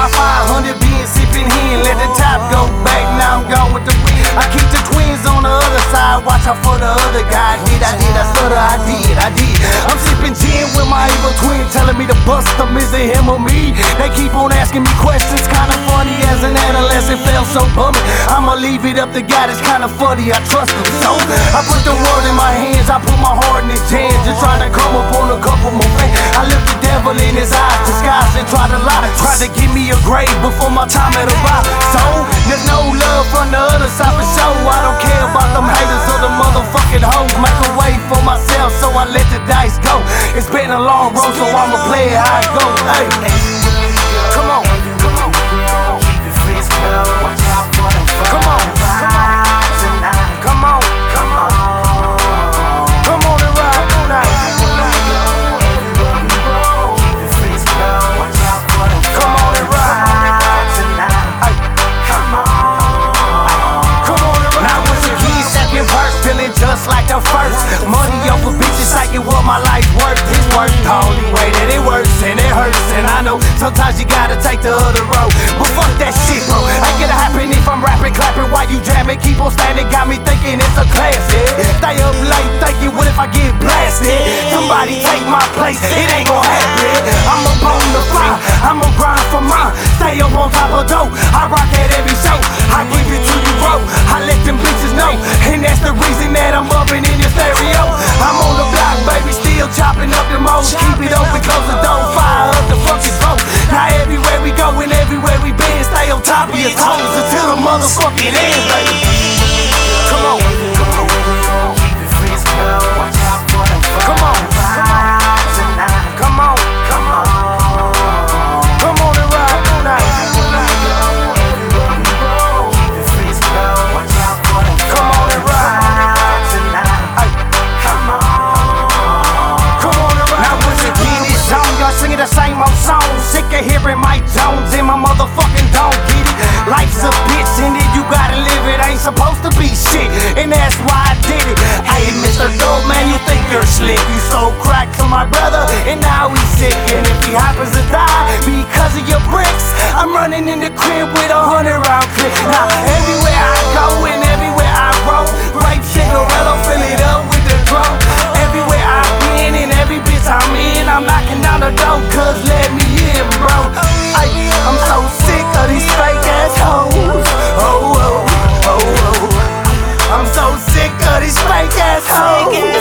My 500 being sipping hen, let the top go back. Now I'm gone with the wind. I keep the twins on the other side. Watch out for the other guy. Did I did I stutter? I did I did. I'm sipping gin with my evil twin, telling me to bust them. Is it him or me? They keep on asking me questions, kinda funny as an adolescent. Felt so bummed. I'ma leave it up to God. It's kinda funny. I trust him so. I put the world in my hands. I put my heart in his hands. Just trying to come up on a couple more things. I look the devil in his eyes and tried to lie, tried to give me a grave before my time had arrived. So there's no love from the other side for sure. I don't care about them haters or the motherfucking hoes. My life worth. It's worth the only way that it works, and it hurts. And I know sometimes you gotta take the other road. But fuck that shit, bro. Ain't gonna happen if I'm rapping, clapping while you jamming. Keep on standing, got me thinking it's a class. Yeah. Stay up late, thinking, what if I get blasted? Somebody take my place. It and now we sick. And if he happens to die because of your bricks, I'm running in the crib with a hundred round clip. Now everywhere I go and everywhere I roll, right Cinderella fill it up with the drum. Everywhere I've been and every bitch I'm in, I'm knocking down the door. Cause let me in, bro. I, I'm so sick of these fake ass hoes. Oh, oh, oh, oh. I'm so sick of these fake ass hoes.